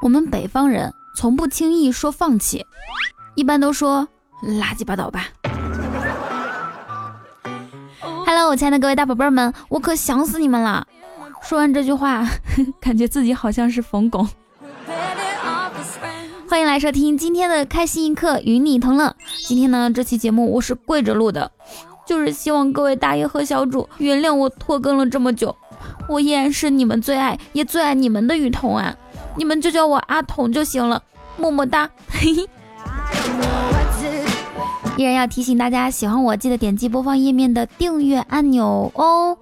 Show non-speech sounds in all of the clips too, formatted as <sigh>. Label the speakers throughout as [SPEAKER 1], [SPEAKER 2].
[SPEAKER 1] 我们北方人从不轻易说放弃，一般都说拉鸡巴倒吧。Hello，我亲爱的各位大宝贝们，我可想死你们了。说完这句话，<laughs> 感觉自己好像是冯巩。欢迎来收听今天的开心一刻，与你同乐。今天呢，这期节目我是跪着录的，就是希望各位大爷和小主原谅我拖更了这么久。我依然是你们最爱也最爱你们的雨桐啊，你们就叫我阿童就行了，么么哒。嘿嘿。依然要提醒大家，喜欢我记得点击播放页面的订阅按钮哦。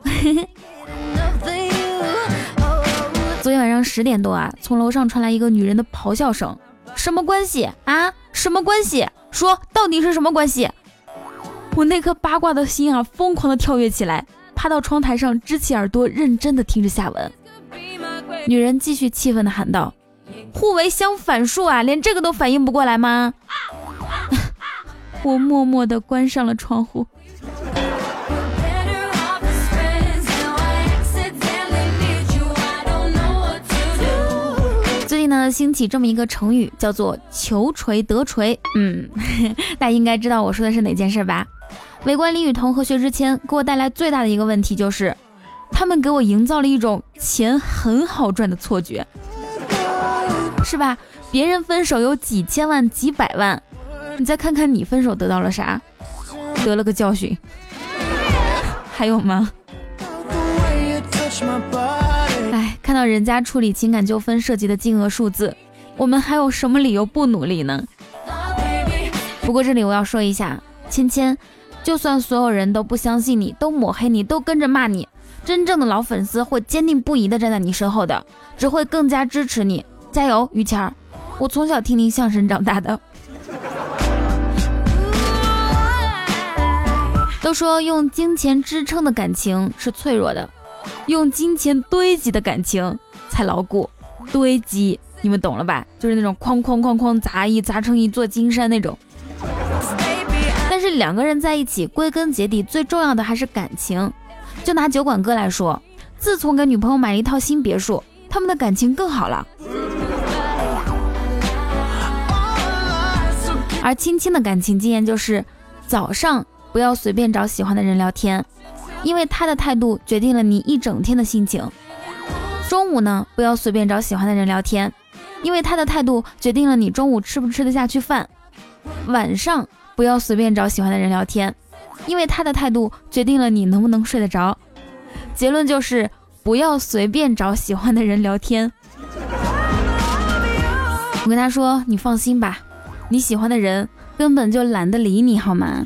[SPEAKER 1] 昨天晚上十点多啊，从楼上传来一个女人的咆哮声。什么关系啊？什么关系？说到底是什么关系？我那颗八卦的心啊，疯狂的跳跃起来，趴到窗台上，支起耳朵，认真的听着下文。女人继续气愤的喊道：“互为相反数啊，连这个都反应不过来吗？” <laughs> 我默默的关上了窗户。呢，兴起这么一个成语，叫做“求锤得锤”。嗯，<laughs> 大家应该知道我说的是哪件事吧？围观李雨桐和薛之谦给我带来最大的一个问题就是，他们给我营造了一种钱很好赚的错觉，是吧？别人分手有几千万、几百万，你再看看你分手得到了啥？得了个教训。还有吗？哎看到人家处理情感纠纷涉及的金额数字，我们还有什么理由不努力呢？不过这里我要说一下，芊芊，就算所有人都不相信你，都抹黑你，都跟着骂你，真正的老粉丝会坚定不移的站在你身后的，只会更加支持你。加油，于谦儿！我从小听您相声长大的。都说用金钱支撑的感情是脆弱的。用金钱堆积的感情才牢固，堆积你们懂了吧？就是那种哐哐哐哐砸一砸成一座金山那种。两个人在一起，归根结底最重要的还是感情。就拿酒馆哥来说，自从给女朋友买了一套新别墅，他们的感情更好了。而青青的感情经验就是，早上不要随便找喜欢的人聊天。因为他的态度决定了你一整天的心情。中午呢，不要随便找喜欢的人聊天，因为他的态度决定了你中午吃不吃得下去饭。晚上不要随便找喜欢的人聊天，因为他的态度决定了你能不能睡得着。结论就是，不要随便找喜欢的人聊天。我跟他说，你放心吧，你喜欢的人根本就懒得理你，好吗？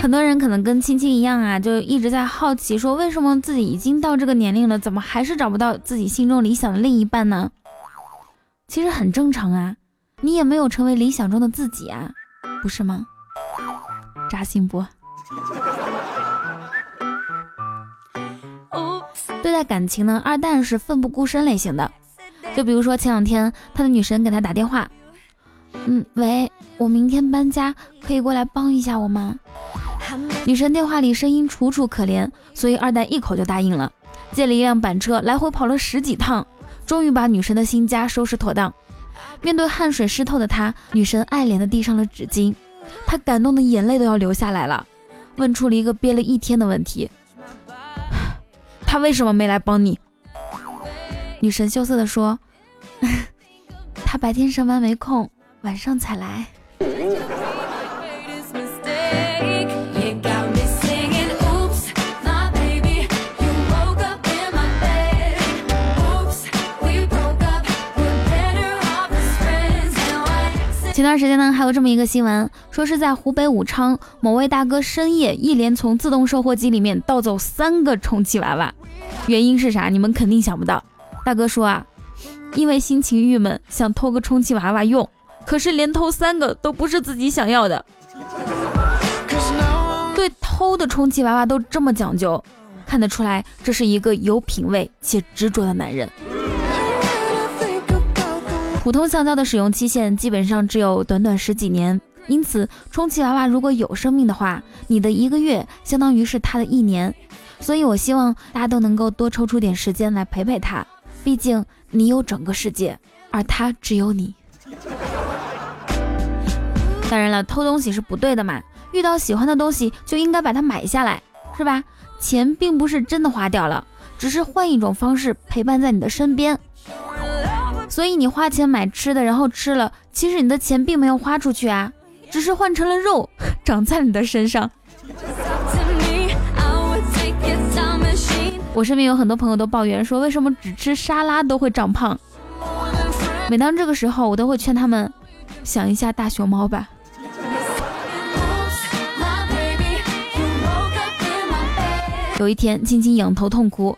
[SPEAKER 1] 很多人可能跟青青一样啊，就一直在好奇，说为什么自己已经到这个年龄了，怎么还是找不到自己心中理想的另一半呢？其实很正常啊，你也没有成为理想中的自己啊，不是吗？扎心不？对待感情呢，二蛋是奋不顾身类型的。就比如说前两天他的女神给他打电话，嗯，喂，我明天搬家，可以过来帮一下我吗？女神电话里声音楚楚可怜，所以二蛋一口就答应了，借了一辆板车来回跑了十几趟，终于把女神的新家收拾妥当。面对汗水湿透的他，女神爱怜的递上了纸巾，她感动的眼泪都要流下来了，问出了一个憋了一天的问题：<sighs> 他为什么没来帮你？女神羞涩的说：<laughs> 他白天上班没空，晚上才来。前段时间呢，还有这么一个新闻，说是在湖北武昌，某位大哥深夜一连从自动售货机里面盗走三个充气娃娃，原因是啥？你们肯定想不到。大哥说啊，因为心情郁闷，想偷个充气娃娃用，可是连偷三个都不是自己想要的。对偷的充气娃娃都这么讲究，看得出来这是一个有品位且执着的男人。普通橡胶的使用期限基本上只有短短十几年，因此充气娃娃如果有生命的话，你的一个月相当于是它的一年。所以我希望大家都能够多抽出点时间来陪陪它，毕竟你有整个世界，而它只有你。<laughs> 当然了，偷东西是不对的嘛，遇到喜欢的东西就应该把它买下来，是吧？钱并不是真的花掉了，只是换一种方式陪伴在你的身边。所以你花钱买吃的，然后吃了，其实你的钱并没有花出去啊，只是换成了肉 <laughs> 长在你的身上。我身边有很多朋友都抱怨说，为什么只吃沙拉都会长胖？每当这个时候，我都会劝他们想一下大熊猫吧。有一天，青青仰头痛哭：“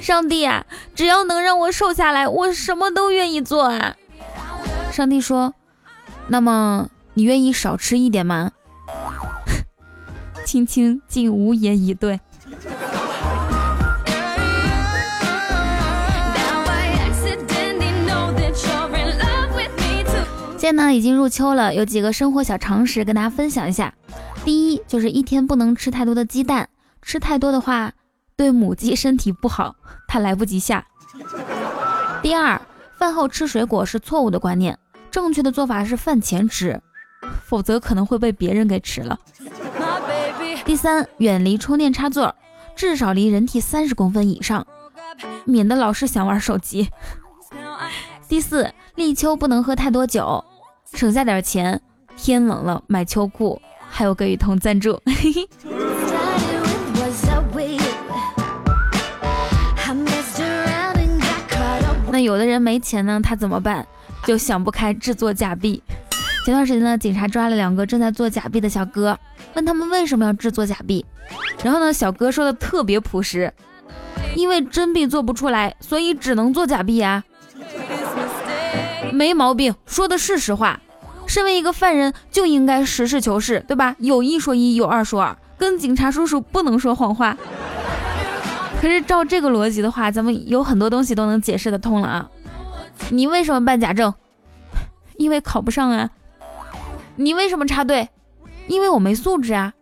[SPEAKER 1] 上帝啊，只要能让我瘦下来，我什么都愿意做啊！”上帝说：“那么你愿意少吃一点吗？” <laughs> 青青竟无言以对。现在呢，已经入秋了，有几个生活小常识跟大家分享一下。第一，就是一天不能吃太多的鸡蛋，吃太多的话对母鸡身体不好，它来不及下。第二，饭后吃水果是错误的观念，正确的做法是饭前吃，否则可能会被别人给吃了。第三，远离充电插座，至少离人体三十公分以上，免得老是想玩手机。<laughs> 第四，立秋不能喝太多酒。省下点钱，天冷了买秋裤，还有给雨桐赞助。<laughs> 那有的人没钱呢，他怎么办？就想不开制作假币。前段时间呢，警察抓了两个正在做假币的小哥，问他们为什么要制作假币。然后呢，小哥说的特别朴实，因为真币做不出来，所以只能做假币啊。没毛病，说的是实话。身为一个犯人，就应该实事求是，对吧？有一说一，有二说二，跟警察叔叔不能说谎话。可是照这个逻辑的话，咱们有很多东西都能解释得通了啊。你为什么办假证？因为考不上啊。你为什么插队？因为我没素质啊。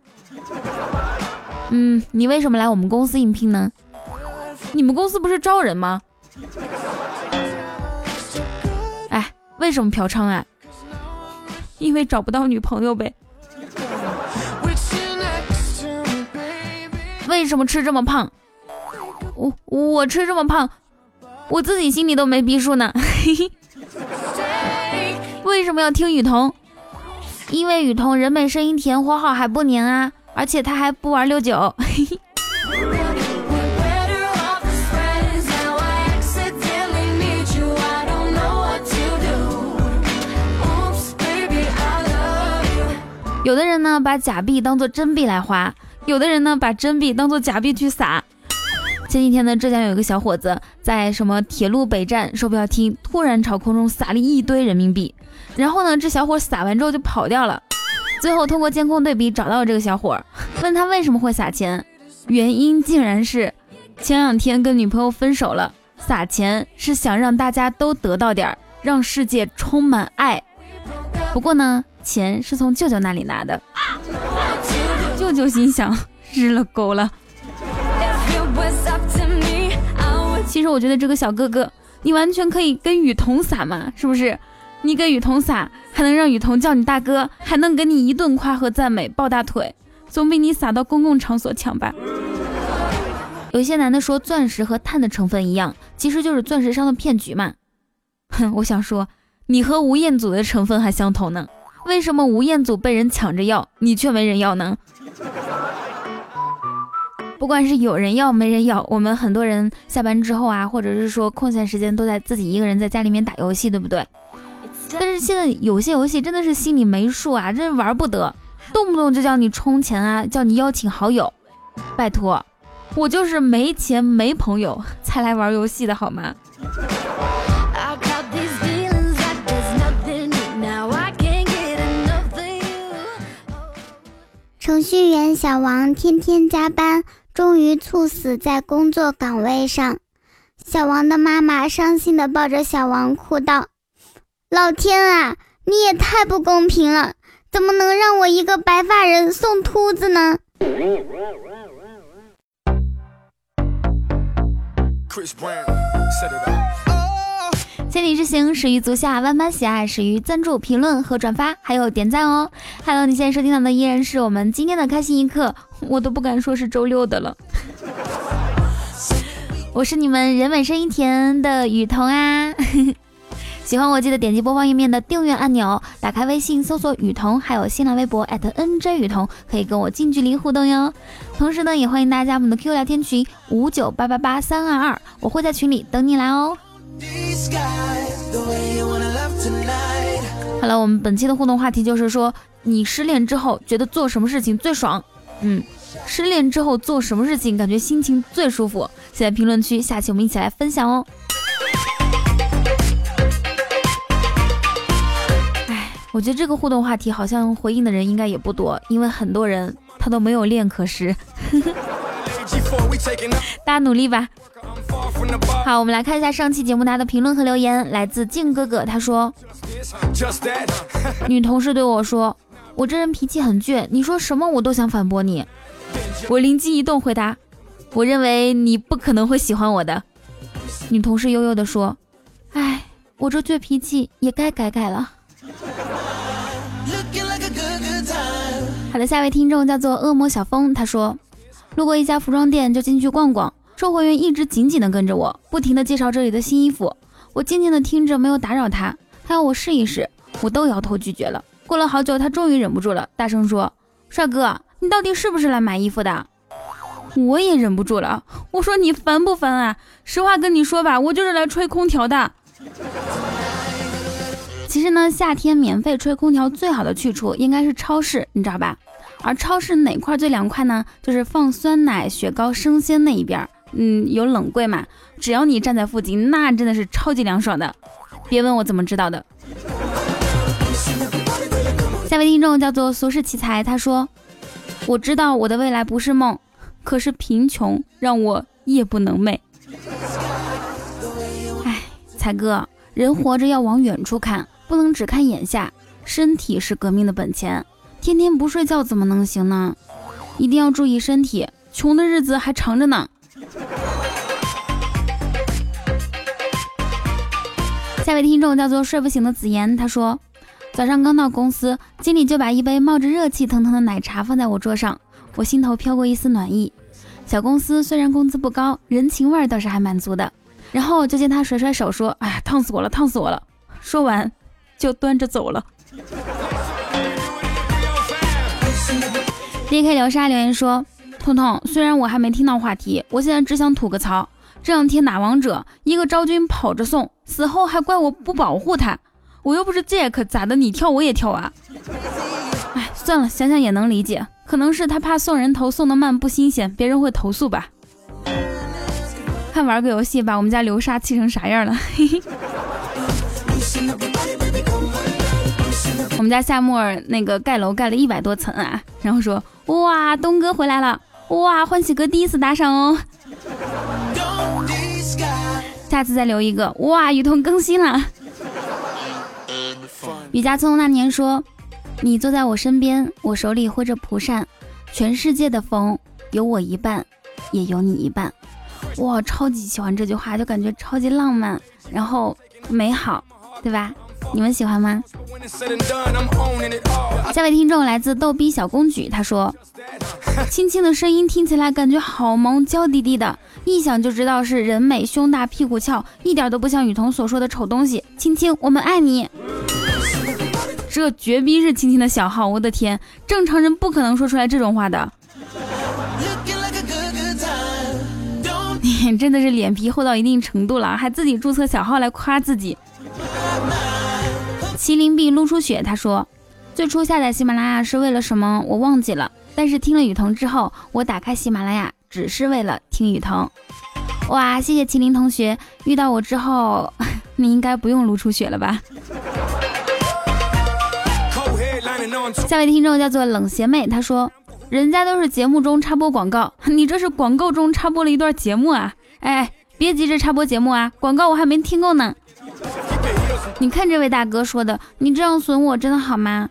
[SPEAKER 1] 嗯，你为什么来我们公司应聘呢？你们公司不是招人吗？哎为什么嫖娼啊？因为找不到女朋友呗。为什么吃这么胖？我我吃这么胖，我自己心里都没逼数呢。<laughs> 为什么要听雨桐？因为雨桐人美声音甜，活好还不黏啊，而且他还不玩六九。<laughs> 有的人呢把假币当做真币来花，有的人呢把真币当做假币去撒。前几天呢，浙江有一个小伙子在什么铁路北站售票厅突然朝空中撒了一堆人民币，然后呢，这小伙撒完之后就跑掉了。最后通过监控对比找到了这个小伙，问他为什么会撒钱，原因竟然是前两天跟女朋友分手了，撒钱是想让大家都得到点儿，让世界充满爱。不过呢。钱是从舅舅那里拿的，舅舅心想日了狗了。其实我觉得这个小哥哥，你完全可以跟雨桐撒嘛，是不是？你跟雨桐撒，还能让雨桐叫你大哥，还能给你一顿夸和赞美，抱大腿，总比你撒到公共场所强吧？有些男的说钻石和碳的成分一样，其实就是钻石商的骗局嘛。哼，我想说，你和吴彦祖的成分还相同呢。为什么吴彦祖被人抢着要，你却没人要呢？不管是有人要没人要，我们很多人下班之后啊，或者是说空闲时间都在自己一个人在家里面打游戏，对不对？但是现在有些游戏真的是心里没数啊，真玩不得，动不动就叫你充钱啊，叫你邀请好友。拜托，我就是没钱没朋友才来玩游戏的好吗？
[SPEAKER 2] 程序员小王天天加班，终于猝死在工作岗位上。小王的妈妈伤心地抱着小王哭道：“老天啊，你也太不公平了！怎么能让我一个白发人送秃子呢？”
[SPEAKER 1] 千里之行始于足下，万般喜爱始于赞助、评论和转发，还有点赞哦。Hello，你现在收听到的依然是我们今天的开心一刻，我都不敢说是周六的了。我是你们人美声音甜的雨桐啊。<laughs> 喜欢我记得点击播放页面的订阅按钮，打开微信搜索雨桐，还有新浪微博 @nj 雨桐，可以跟我近距离互动哟。同时呢，也欢迎大家我们的 Q 聊天群五九八八八三二二，我会在群里等你来哦。好了，我们本期的互动话题就是说，你失恋之后觉得做什么事情最爽？嗯，失恋之后做什么事情感觉心情最舒服？写在评论区，下期我们一起来分享哦。哎我觉得这个互动话题好像回应的人应该也不多，因为很多人他都没有恋可失。<laughs> 大家努力吧。好，我们来看一下上期节目大家的评论和留言，来自静哥哥，他说：<laughs> 女同事对我说，我这人脾气很倔，你说什么我都想反驳你。我灵机一动回答，我认为你不可能会喜欢我的。女同事悠悠地说，哎，我这倔脾气也该改改了。好的，下一位听众叫做恶魔小风，他说，路过一家服装店就进去逛逛，售货员一直紧紧的跟着我，不停的介绍这里的新衣服。我静静的听着，没有打扰他。他要我试一试，我都摇头拒绝了。过了好久，他终于忍不住了，大声说：“帅哥，你到底是不是来买衣服的？”我也忍不住了，我说：“你烦不烦啊？实话跟你说吧，我就是来吹空调的。<laughs> ”其实呢，夏天免费吹空调最好的去处应该是超市，你知道吧？而超市哪块最凉快呢？就是放酸奶、雪糕、生鲜那一边。嗯，有冷柜嘛？只要你站在附近，那真的是超级凉爽的。别问我怎么知道的。位听众叫做俗世奇才，他说：“我知道我的未来不是梦，可是贫穷让我夜不能寐。”哎，才哥，人活着要往远处看。不能只看眼下，身体是革命的本钱。天天不睡觉怎么能行呢？一定要注意身体，穷的日子还长着呢。下位听众叫做睡不醒的紫妍，他说早上刚到公司，经理就把一杯冒着热气腾腾的奶茶放在我桌上，我心头飘过一丝暖意。小公司虽然工资不高，人情味倒是还蛮足的。然后就见他甩甩手说：“哎呀，烫死我了，烫死我了！”说完。就端着走了。D K 流沙留言说：“彤彤，虽然我还没听到话题，我现在只想吐个槽。这两天打王者，一个昭君跑着送，死后还怪我不保护他。我又不是 Jack，咋的？你跳我也跳啊？哎，算了，想想也能理解，可能是他怕送人头送的慢不新鲜，别人会投诉吧。看玩个游戏，把我们家流沙气成啥样了？嘿嘿。”我们家夏沫儿那个盖楼盖了一百多层啊，然后说哇东哥回来了，哇欢喜哥第一次打赏哦，下次再留一个哇雨桐更新了。雨家聪那年说，你坐在我身边，我手里挥着蒲扇，全世界的风有我一半，也有你一半。哇，超级喜欢这句话，就感觉超级浪漫，然后美好，对吧？你们喜欢吗？下位听众来自逗逼小公举，他说：“青青的声音听起来感觉好萌，娇滴滴的，一想就知道是人美胸大屁股翘，一点都不像雨桐所说的丑东西。青青，我们爱你。”这绝逼是青青的小号，我的天，正常人不可能说出来这种话的。你真的是脸皮厚到一定程度了，还自己注册小号来夸自己。麒麟臂露出血，他说：“最初下载喜马拉雅是为了什么？我忘记了。但是听了雨桐之后，我打开喜马拉雅只是为了听雨桐。哇，谢谢麒麟同学，遇到我之后，<laughs> 你应该不用露出血了吧？”下位听众叫做冷邪妹，她说：“人家都是节目中插播广告，<laughs> 你这是广告中插播了一段节目啊！哎，别急着插播节目啊，广告我还没听够呢。”你看这位大哥说的，你这样损我真的好吗？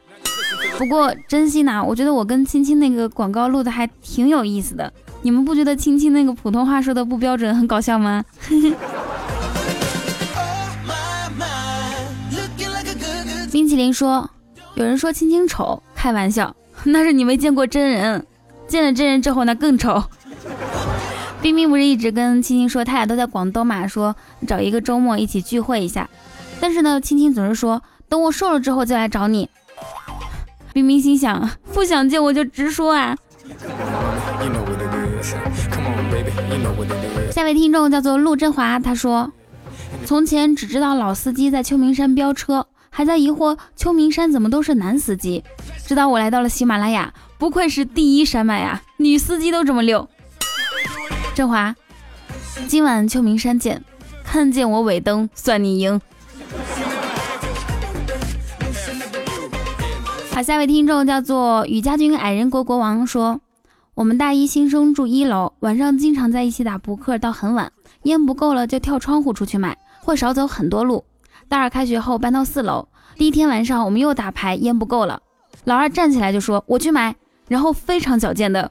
[SPEAKER 1] 不过真心呐，我觉得我跟青青那个广告录的还挺有意思的，你你们不觉得青青那个普通话说的不标准，很搞笑吗？<laughs> 冰淇淋说：“有人说青青丑，开玩笑，那是你没见过真人，见了真人之后那更丑。”冰冰不是一直跟青青说他俩都在广东嘛，说找一个周末一起聚会一下，但是呢，青青总是说等我瘦了之后再来找你。冰冰心想，不想见我就直说啊。下位听众叫做陆振华，他说：“从前只知道老司机在秋名山飙车。”还在疑惑秋名山怎么都是男司机，直到我来到了喜马拉雅，不愧是第一山脉呀，女司机都这么溜。振华，今晚秋名山见，看见我尾灯算你赢。好，下位听众叫做雨家军矮人国国王说，我们大一新生住一楼，晚上经常在一起打扑克到很晚，烟不够了就跳窗户出去买，会少走很多路。大二开学后搬到四楼，第一天晚上我们又打牌，烟不够了，老二站起来就说我去买，然后非常矫健的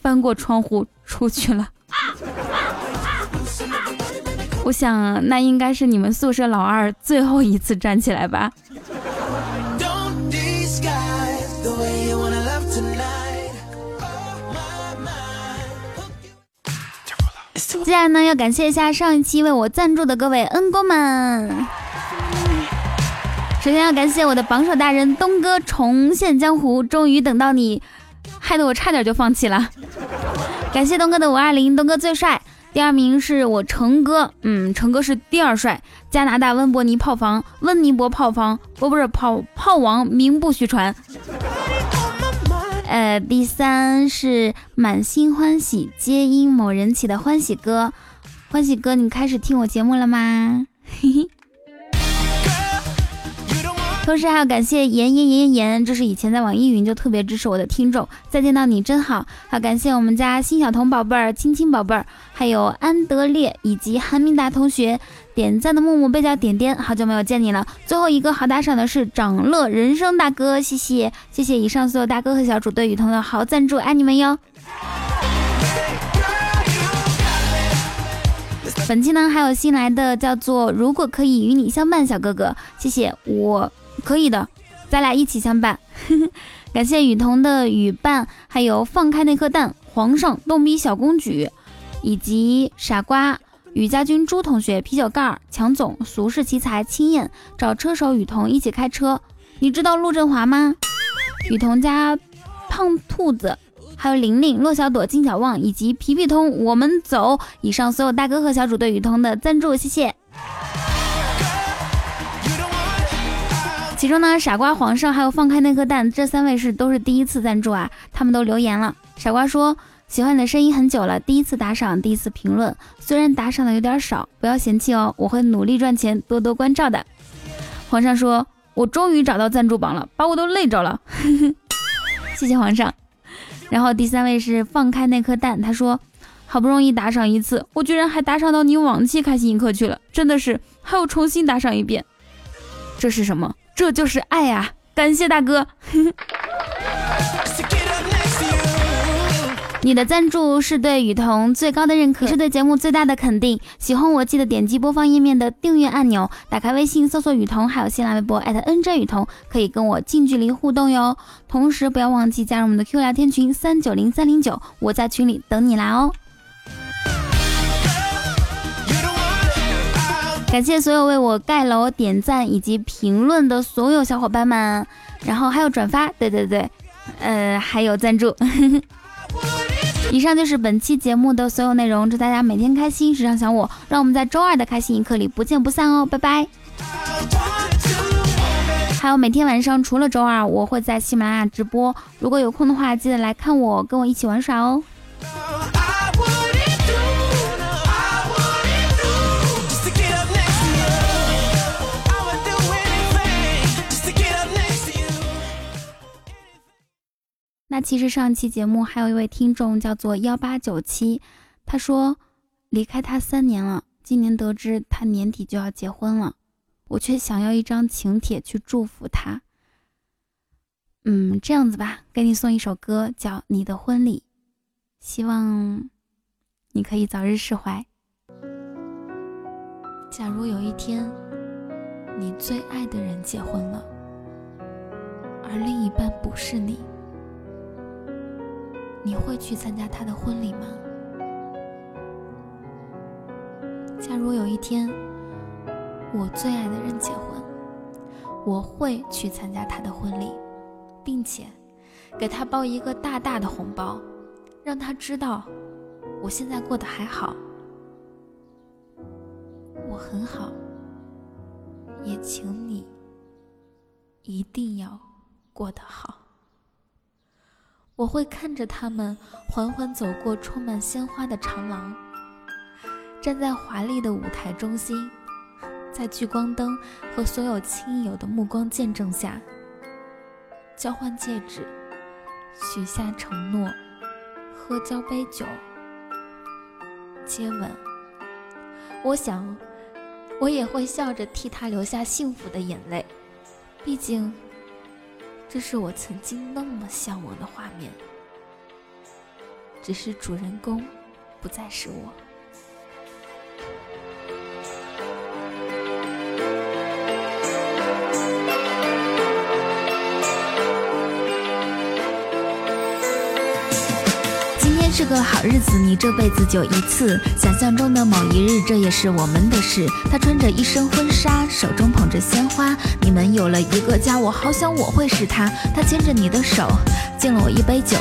[SPEAKER 1] 翻过窗户出去了。<laughs> 我想那应该是你们宿舍老二最后一次站起来吧。接下来呢，要感谢一下上一期为我赞助的各位恩公们。首先要感谢我的榜首大人东哥重现江湖，终于等到你，害得我差点就放弃了。感谢东哥的五二零，东哥最帅。第二名是我成哥，嗯，成哥是第二帅。加拿大温伯尼炮房，温尼伯炮房，不不是炮炮王，名不虚传。呃，第三是满心欢喜，皆因某人起的欢喜哥。欢喜哥，你开始听我节目了吗？嘿嘿。同时还要感谢妍妍妍妍妍，这是以前在网易云就特别支持我的听众，再见到你真好。还要感谢我们家新小彤宝贝儿、亲亲宝贝儿，还有安德烈以及韩明达同学点赞的木木被叫点点，好久没有见你了。最后一个好打赏的是长乐人生大哥，谢谢谢谢以上所有大哥和小主对雨桐的好赞助，爱你们哟。<laughs> 本期呢还有新来的叫做如果可以与你相伴小哥哥，谢谢我。可以的，咱俩一起相伴。<laughs> 感谢雨桐的雨伴，还有放开那颗蛋，皇上逗逼小公举，以及傻瓜雨家军朱同学，啤酒盖强总，俗世奇才青燕，找车手雨桐一起开车。你知道陆振华吗？雨桐家胖兔子，还有玲玲、骆小朵、金小旺以及皮皮通，我们走。以上所有大哥和小主对雨桐的赞助，谢谢。其中呢，傻瓜、皇上还有放开那颗蛋，这三位是都是第一次赞助啊，他们都留言了。傻瓜说喜欢你的声音很久了，第一次打赏，第一次评论，虽然打赏的有点少，不要嫌弃哦，我会努力赚钱，多多关照的。皇上说，我终于找到赞助榜了，把我都累着了，<laughs> 谢谢皇上。然后第三位是放开那颗蛋，他说好不容易打赏一次，我居然还打赏到你往期开心一刻去了，真的是还要重新打赏一遍，这是什么？这就是爱呀！感谢大哥，<laughs> 你的赞助是对雨桐最高的认可，是对节目最大的肯定。喜欢我记得点击播放页面的订阅按钮，打开微信搜索雨桐，还有新浪微博 @nj 雨桐，可以跟我近距离互动哟。同时不要忘记加入我们的 Q 聊天群三九零三零九，我在群里等你来哦。感谢所有为我盖楼、点赞以及评论的所有小伙伴们，然后还有转发，对对对，呃，还有赞助。<laughs> 以上就是本期节目的所有内容，祝大家每天开心，时常想我，让我们在周二的开心一刻里不见不散哦，拜拜。还有每天晚上除了周二，我会在喜马拉雅直播，如果有空的话，记得来看我，跟我一起玩耍哦。那其实上期节目还有一位听众叫做幺八九七，他说离开他三年了，今年得知他年底就要结婚了，我却想要一张请帖去祝福他。嗯，这样子吧，给你送一首歌，叫《你的婚礼》，希望你可以早日释怀。假如有一天，你最爱的人结婚了，而另一半不是你，你会去参加他的婚礼吗？假如有一天，我最爱的人结婚，我会去参加他的婚礼，并且给他包一个大大的红包，让他知道我现在过得还好，我很好，也请你一定要过得好。我会看着他们缓缓走过充满鲜花的长廊。站在华丽的舞台中心，在聚光灯和所有亲友的目光见证下，交换戒指，许下承诺，喝交杯酒，接吻。我想，我也会笑着替他流下幸福的眼泪，毕竟，这是我曾经那么向往的画面。只是主人公，不再是我。是个好日子，你这辈子就一次。想象中的某一日，这也是我们的事。他穿着一身婚纱，手中捧着鲜花。你们有了一个家，我好想我会是他。他牵着你的手，敬了我一杯酒。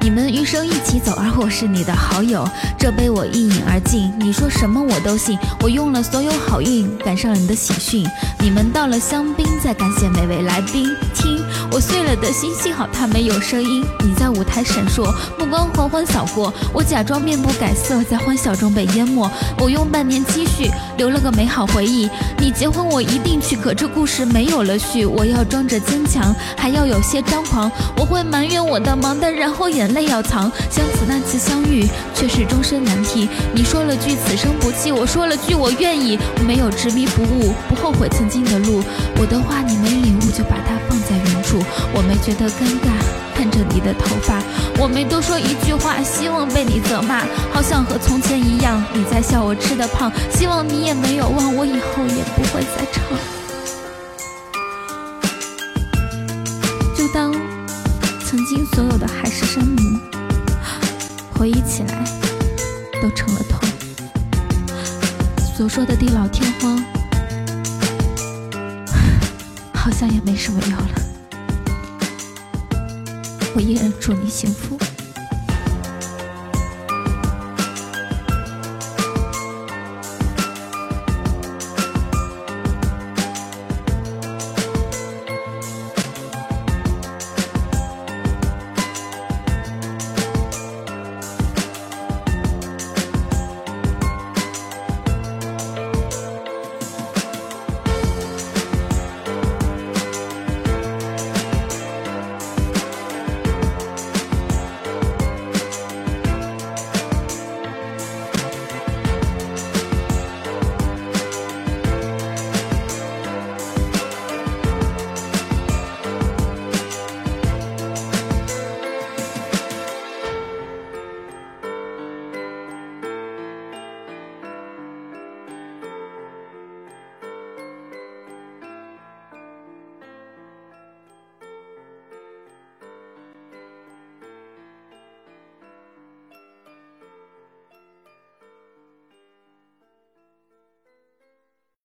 [SPEAKER 1] 你们余生一起走，而我是你的好友。这杯我一饮而尽，你说什么我都信。我用了所有好运，赶上了你的喜讯。你们倒了香槟，再感谢每位来宾。听 <laughs> 我碎了的心，幸好它没有声音。你在舞台闪烁，目光缓缓扫过，我假装面不改色，在欢笑中被淹没。我用半年积蓄留了个美好回忆。你结婚我一定去，可这故事没有了序。我要装着坚强，还要有些张狂。我会埋怨我的忙，但然后眼。泪要藏，相似那次相遇却是终身难题。你说了句此生不弃，我说了句我愿意。我没有执迷不悟，不后悔曾经的路。我的话你没领悟，就把它放在原处。我没觉得尴尬，看着你的头发。我没多说一句话，希望被你责骂。好像和从前一样，你在笑我吃的胖。希望你也没有忘，我以后也不会再唱。就当曾经所有的海誓山盟。回忆起来，都成了痛。所说的地老天荒，那也没什么用了。我依然祝你幸福。